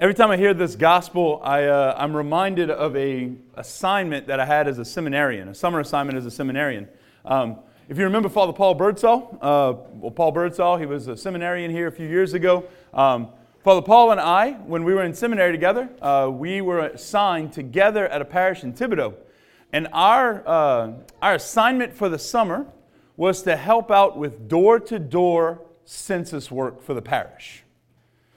Every time I hear this gospel, I, uh, I'm reminded of a assignment that I had as a seminarian, a summer assignment as a seminarian. Um, if you remember Father Paul Birdsall, uh, well, Paul Birdsall, he was a seminarian here a few years ago. Um, Father Paul and I, when we were in seminary together, uh, we were assigned together at a parish in Thibodaux. And our, uh, our assignment for the summer was to help out with door to door census work for the parish.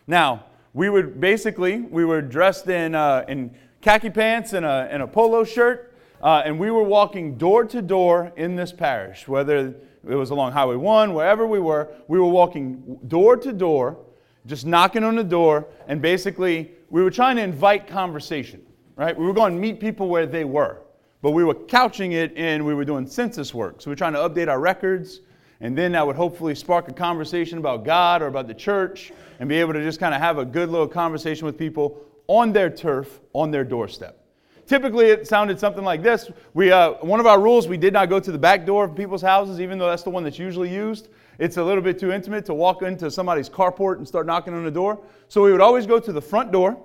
Now, we would basically, we were dressed in, uh, in khaki pants and a, and a polo shirt, uh, and we were walking door to door in this parish, whether it was along Highway 1, wherever we were, we were walking door to door, just knocking on the door, and basically, we were trying to invite conversation, right? We were going to meet people where they were, but we were couching it in, we were doing census work. So we were trying to update our records, and then that would hopefully spark a conversation about God or about the church and be able to just kind of have a good little conversation with people on their turf, on their doorstep. Typically, it sounded something like this. We, uh, one of our rules, we did not go to the back door of people's houses, even though that's the one that's usually used. It's a little bit too intimate to walk into somebody's carport and start knocking on the door. So we would always go to the front door,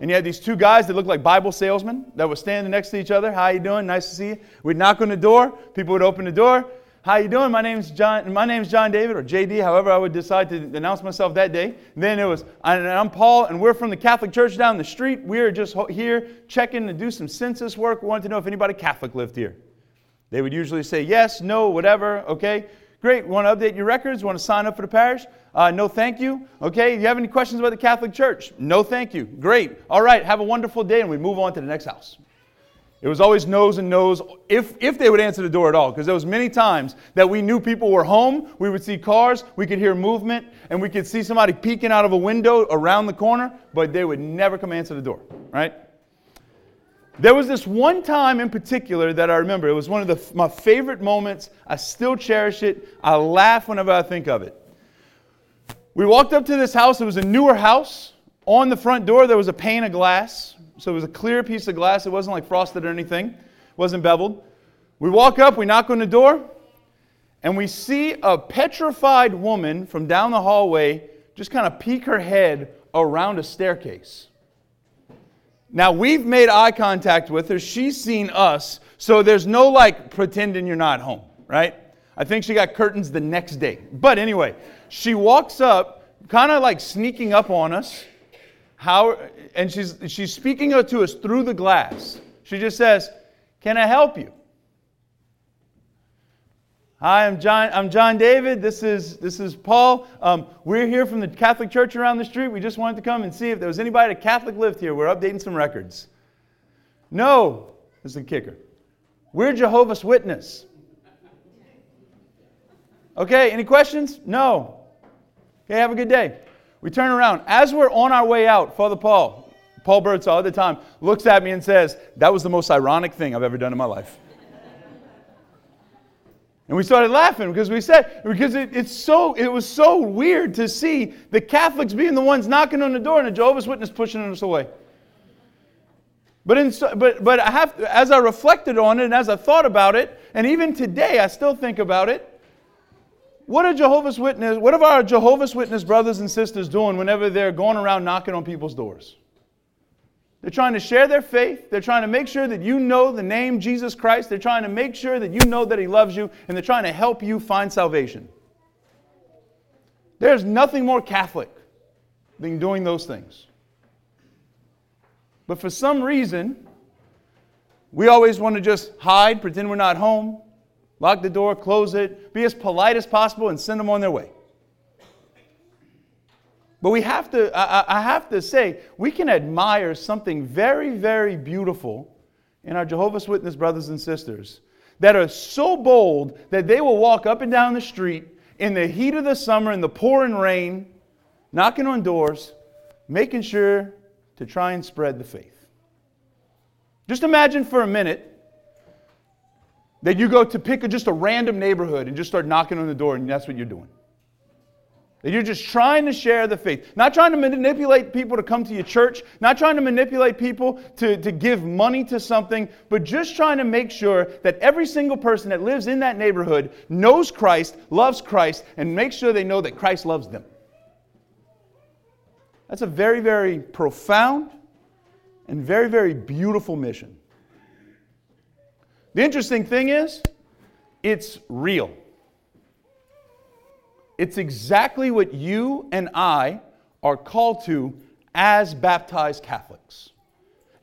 and you had these two guys that looked like Bible salesmen that were standing next to each other. How you doing? Nice to see you. We'd knock on the door. People would open the door. How you doing? My name's John. My name's John David, or JD, however I would decide to announce myself that day. And then it was, I'm Paul, and we're from the Catholic Church down the street. We're just here checking to do some census work. We wanted to know if anybody Catholic lived here. They would usually say yes, no, whatever. Okay, great. Want to update your records? Want to sign up for the parish? Uh, no, thank you. Okay, you have any questions about the Catholic Church? No, thank you. Great. All right, have a wonderful day, and we move on to the next house. It was always no's and no's if, if they would answer the door at all, because there was many times that we knew people were home, we would see cars, we could hear movement, and we could see somebody peeking out of a window around the corner, but they would never come answer the door, right? There was this one time in particular that I remember. It was one of the, my favorite moments. I still cherish it. I laugh whenever I think of it. We walked up to this house. It was a newer house. On the front door, there was a pane of glass. So it was a clear piece of glass. It wasn't like frosted or anything, it wasn't beveled. We walk up, we knock on the door, and we see a petrified woman from down the hallway just kind of peek her head around a staircase. Now, we've made eye contact with her. She's seen us. So there's no like pretending you're not home, right? I think she got curtains the next day. But anyway, she walks up, kind of like sneaking up on us. How, and she's, she's speaking to us through the glass. She just says, Can I help you? Hi, I'm John, I'm John David. This is, this is Paul. Um, we're here from the Catholic Church around the street. We just wanted to come and see if there was anybody that Catholic lived here. We're updating some records. No, is the kicker. We're Jehovah's Witness. Okay, any questions? No. Okay, have a good day. We turn around. As we're on our way out, Father Paul, Paul Birdsall at the time, looks at me and says, That was the most ironic thing I've ever done in my life. And we started laughing because we said, because it, it's so, it was so weird to see the Catholics being the ones knocking on the door and a Jehovah's Witness pushing us away. But, in, but, but I have, as I reflected on it and as I thought about it, and even today I still think about it, what are Jehovah's Witness, what are our Jehovah's Witness brothers and sisters doing whenever they're going around knocking on people's doors? They're trying to share their faith. They're trying to make sure that you know the name Jesus Christ. They're trying to make sure that you know that He loves you, and they're trying to help you find salvation. There's nothing more Catholic than doing those things. But for some reason, we always want to just hide, pretend we're not home, Lock the door, close it, be as polite as possible, and send them on their way. But we have to, I, I have to say, we can admire something very, very beautiful in our Jehovah's Witness brothers and sisters that are so bold that they will walk up and down the street in the heat of the summer, in the pouring rain, knocking on doors, making sure to try and spread the faith. Just imagine for a minute that you go to pick just a random neighborhood and just start knocking on the door, and that's what you're doing. That you're just trying to share the faith. Not trying to manipulate people to come to your church, not trying to manipulate people to, to give money to something, but just trying to make sure that every single person that lives in that neighborhood knows Christ, loves Christ, and makes sure they know that Christ loves them. That's a very, very profound and very, very beautiful mission. The interesting thing is, it's real. It's exactly what you and I are called to as baptized Catholics,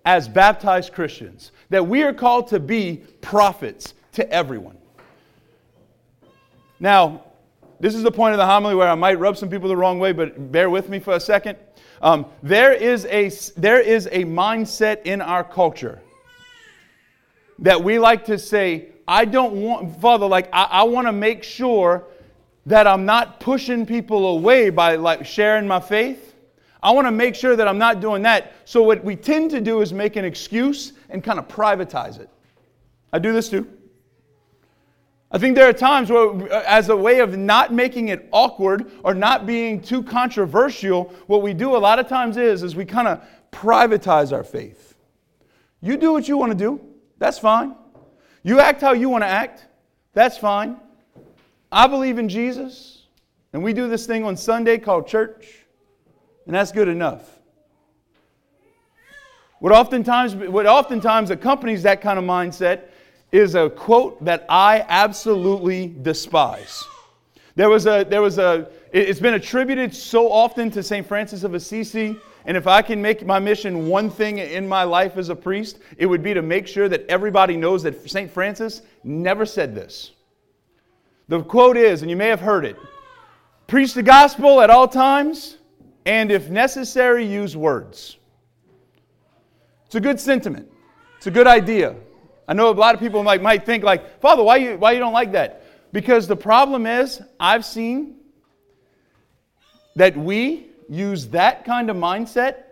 as baptized Christians, that we are called to be prophets to everyone. Now, this is the point of the homily where I might rub some people the wrong way, but bear with me for a second. Um, there, is a, there is a mindset in our culture that we like to say, I don't want, Father, like, I, I want to make sure that I'm not pushing people away by like sharing my faith. I want to make sure that I'm not doing that. So, what we tend to do is make an excuse and kind of privatize it. I do this too. I think there are times where, uh, as a way of not making it awkward or not being too controversial, what we do a lot of times is, is we kind of privatize our faith. You do what you want to do, that's fine. You act how you want to act, that's fine. I believe in Jesus, and we do this thing on Sunday called church, and that's good enough. What oftentimes, what oftentimes accompanies that kind of mindset is a quote that I absolutely despise. There was a, there was a, it's been attributed so often to St. Francis of Assisi. And if I can make my mission one thing in my life as a priest, it would be to make sure that everybody knows that St. Francis never said this. The quote is, and you may have heard it preach the gospel at all times, and if necessary, use words. It's a good sentiment, it's a good idea. I know a lot of people might, might think like, Father, why you, why you don't like that? Because the problem is, I've seen that we use that kind of mindset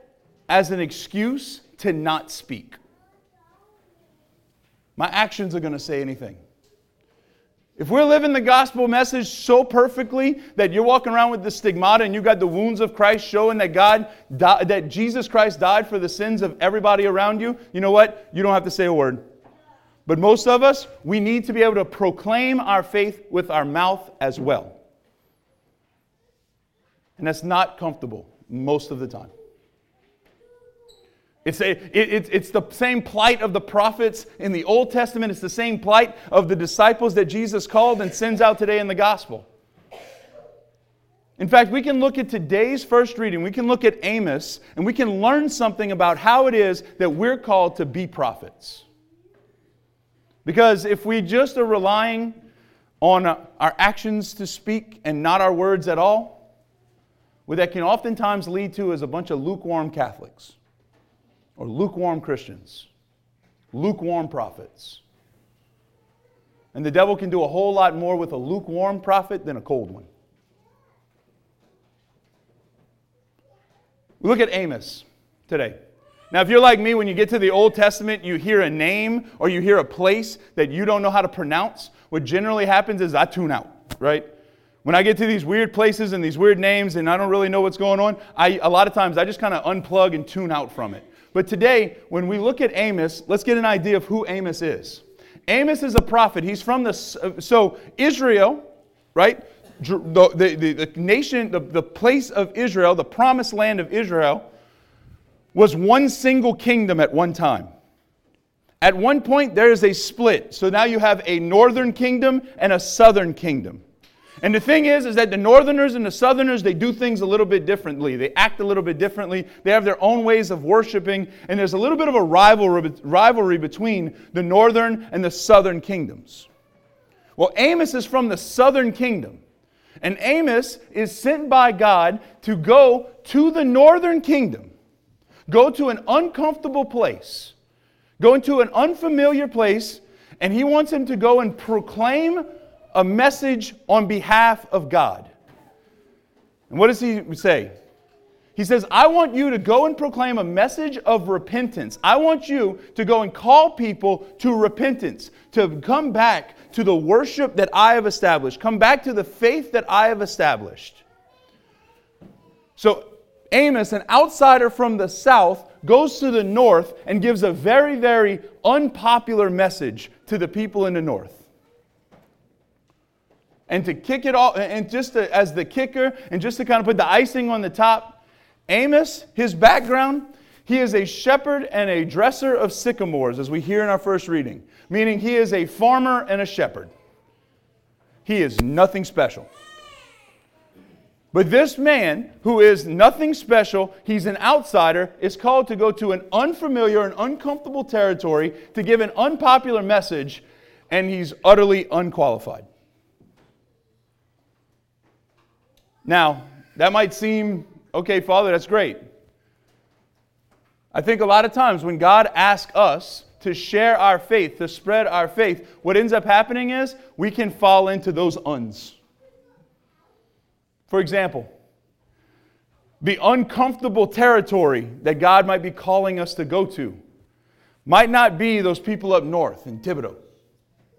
as an excuse to not speak. My actions are going to say anything. If we're living the gospel message so perfectly that you're walking around with the stigmata and you got the wounds of Christ showing that God, that Jesus Christ died for the sins of everybody around you, you know what? You don't have to say a word. But most of us, we need to be able to proclaim our faith with our mouth as well. And that's not comfortable most of the time. It's, a, it, it's the same plight of the prophets in the Old Testament. It's the same plight of the disciples that Jesus called and sends out today in the gospel. In fact, we can look at today's first reading, we can look at Amos, and we can learn something about how it is that we're called to be prophets. Because if we just are relying on our actions to speak and not our words at all, what that can oftentimes lead to is a bunch of lukewarm Catholics or lukewarm Christians, lukewarm prophets. And the devil can do a whole lot more with a lukewarm prophet than a cold one. We look at Amos today. Now, if you're like me, when you get to the Old Testament, you hear a name or you hear a place that you don't know how to pronounce, what generally happens is I tune out, right? When I get to these weird places and these weird names and I don't really know what's going on, I, a lot of times I just kind of unplug and tune out from it. But today, when we look at Amos, let's get an idea of who Amos is. Amos is a prophet. He's from the, uh, so Israel, right? The, the, the nation, the, the place of Israel, the promised land of Israel, was one single kingdom at one time. At one point, there is a split. So now you have a northern kingdom and a southern kingdom. And the thing is, is that the northerners and the southerners, they do things a little bit differently. They act a little bit differently. They have their own ways of worshiping. And there's a little bit of a rivalry, rivalry between the northern and the southern kingdoms. Well, Amos is from the southern kingdom. And Amos is sent by God to go to the northern kingdom, go to an uncomfortable place, go into an unfamiliar place, and he wants him to go and proclaim a message on behalf of God. And what does he say? He says, I want you to go and proclaim a message of repentance. I want you to go and call people to repentance, to come back to the worship that I have established, come back to the faith that I have established. So, Amos, an outsider from the south, goes to the north and gives a very, very unpopular message to the people in the north and to kick it all, and just to, as the kicker, and just to kind of put the icing on the top, Amos, his background, he is a shepherd and a dresser of sycamores, as we hear in our first reading, meaning he is a farmer and a shepherd. He is nothing special. But this man, who is nothing special, he's an outsider, is called to go to an unfamiliar and uncomfortable territory to give an unpopular message, and he's utterly unqualified. Now, that might seem, okay, Father, that's great. I think a lot of times when God asks us to share our faith, to spread our faith, what ends up happening is we can fall into those uns. For example, the uncomfortable territory that God might be calling us to go to might not be those people up north in Thibodaux,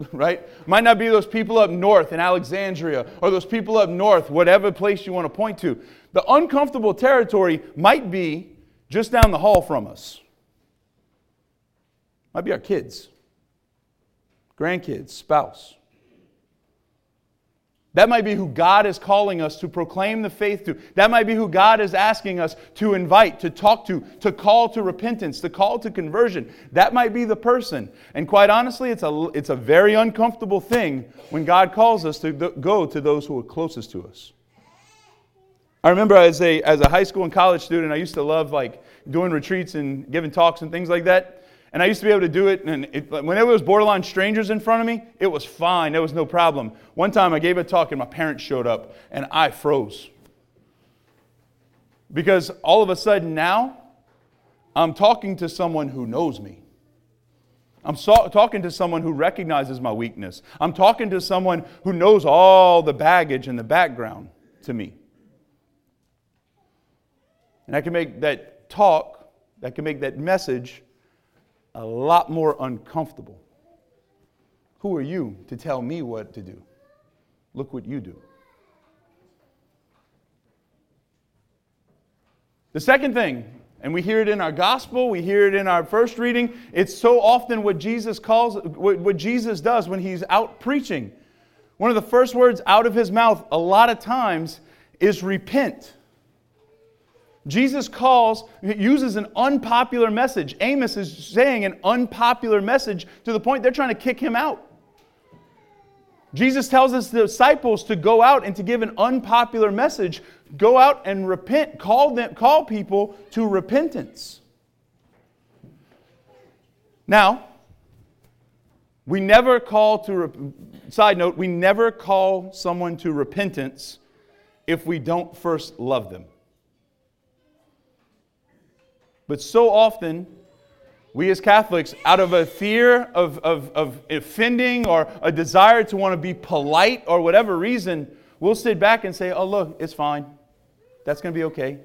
right? Might not be those people up north in Alexandria or those people up north, whatever place you want to point to. The uncomfortable territory might be just down the hall from us. Might be our kids, grandkids, spouse. That might be who God is calling us to proclaim the faith to. That might be who God is asking us to invite, to talk to, to call to repentance, to call to conversion. That might be the person. And quite honestly, it's a, it's a very uncomfortable thing when God calls us to go to those who are closest to us. I remember as a, as a high school and college student, I used to love like doing retreats and giving talks and things like that. And I used to be able to do it, and it, whenever there was borderline strangers in front of me, it was fine. There was no problem. One time I gave a talk, and my parents showed up, and I froze. Because all of a sudden now, I'm talking to someone who knows me. I'm so- talking to someone who recognizes my weakness. I'm talking to someone who knows all the baggage and the background to me. And I can make that talk, I can make that message a lot more uncomfortable. Who are you to tell me what to do? Look what you do. The second thing, and we hear it in our gospel, we hear it in our first reading, it's so often what Jesus calls what, Jesus does when he's out preaching. One of the first words out of his mouth a lot of times is repent. Jesus calls, uses an unpopular message. Amos is saying an unpopular message to the point they're trying to kick him out. Jesus tells his disciples to go out and to give an unpopular message. Go out and repent. Call, them, call people to repentance. Now, we never call to, side note, we never call someone to repentance if we don't first love them. But so often, we as Catholics, out of a fear of, of, of offending or a desire to want to be polite or whatever reason, we'll sit back and say, oh, look, it's fine. That's going to be okay.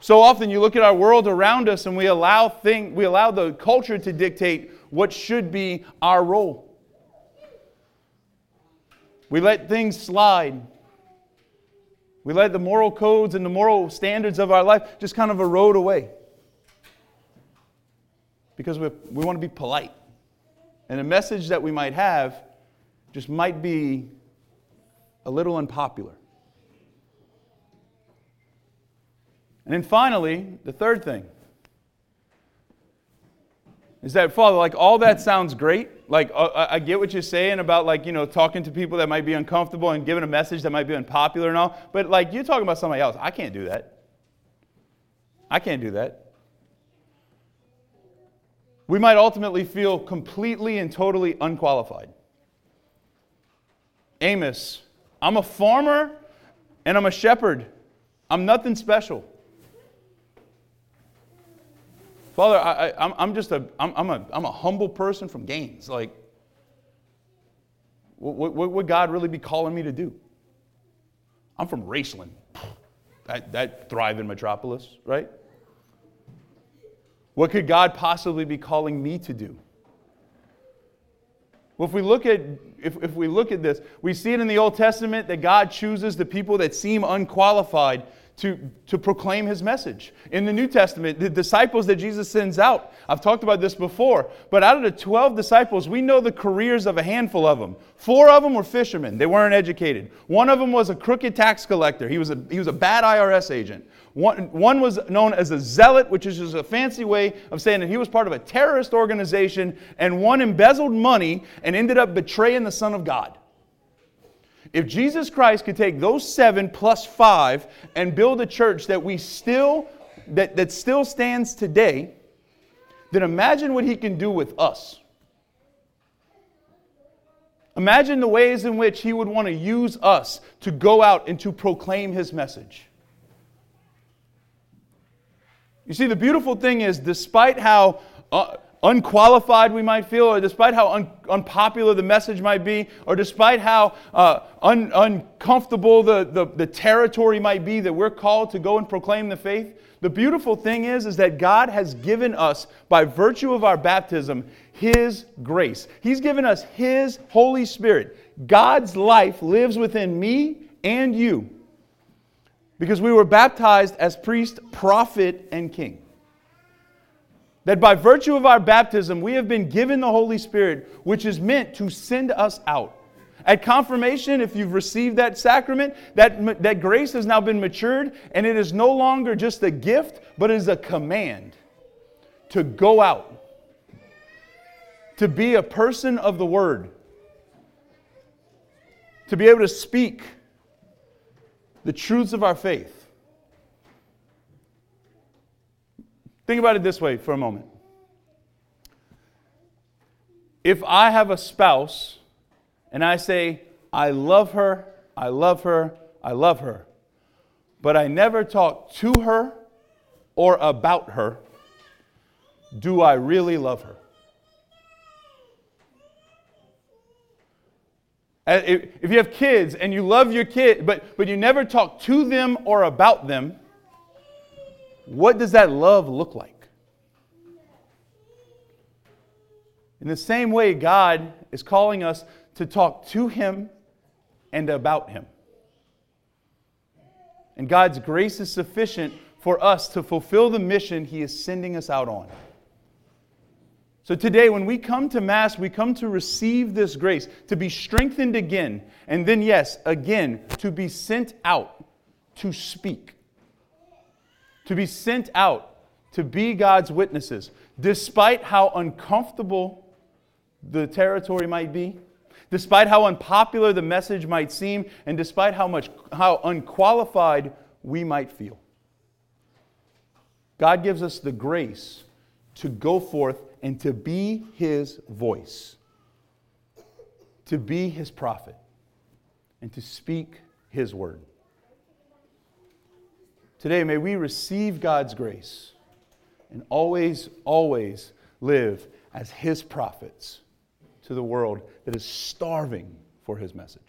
So often you look at our world around us and we allow, thing, we allow the culture to dictate what should be our role. We let things slide. We let the moral codes and the moral standards of our life just kind of erode away. Because we, we want to be polite. And a message that we might have just might be a little unpopular. And then finally, the third thing is that, Father, like all that sounds great. Like, uh, I get what you're saying about, like, you know, talking to people that might be uncomfortable and giving a message that might be unpopular and all. But, like, you're talking about somebody else. I can't do that. I can't do that. We might ultimately feel completely and totally unqualified. Amos, I'm a farmer and I'm a shepherd. I'm nothing special. Father, I, I, I'm just a, I'm, I'm, a, I'm a humble person from Gheens. Like, what, what would God really be calling me to do? I'm from Raceland. That, that thriving metropolis, right? What could God possibly be calling me to do? Well, if we look at if, if we look at this, we see it in the Old Testament that God chooses the people that seem unqualified to, to proclaim his message. In the New Testament, the disciples that Jesus sends out, I've talked about this before, but out of the 12 disciples, we know the careers of a handful of them. Four of them were fishermen, they weren't educated. One of them was a crooked tax collector, he was a, he was a bad IRS agent. One, one was known as a zealot, which is just a fancy way of saying that he was part of a terrorist organization, and one embezzled money and ended up betraying the Son of God. If Jesus Christ could take those seven plus five and build a church that we still that, that still stands today, then imagine what he can do with us. Imagine the ways in which he would want to use us to go out and to proclaim his message. You see, the beautiful thing is, despite how uh, unqualified we might feel, or despite how un- unpopular the message might be, or despite how uh, un- uncomfortable the, the, the territory might be that we're called to go and proclaim the faith, the beautiful thing is, is that God has given us, by virtue of our baptism, His grace. He's given us His Holy Spirit. God's life lives within me and you because we were baptized as priest, prophet, and king that by virtue of our baptism, we have been given the Holy Spirit, which is meant to send us out. At confirmation, if you've received that sacrament, that, that grace has now been matured, and it is no longer just a gift, but is a command to go out, to be a person of the Word, to be able to speak the truths of our faith. Think about it this way for a moment. If I have a spouse and I say, I love her, I love her, I love her, but I never talk to her or about her, do I really love her? If you have kids and you love your kid, but, but you never talk to them or about them, what does that love look like? In the same way, God is calling us to talk to Him and about Him. And God's grace is sufficient for us to fulfill the mission He is sending us out on. So today, when we come to Mass, we come to receive this grace, to be strengthened again, and then, yes, again, to be sent out to speak to be sent out to be God's witnesses, despite how uncomfortable the territory might be, despite how unpopular the message might seem, and despite how much how unqualified we might feel. God gives us the grace to go forth and to be his voice, to be his prophet, and to speak his word. Today, may we receive God's grace and always, always live as His prophets to the world that is starving for His message.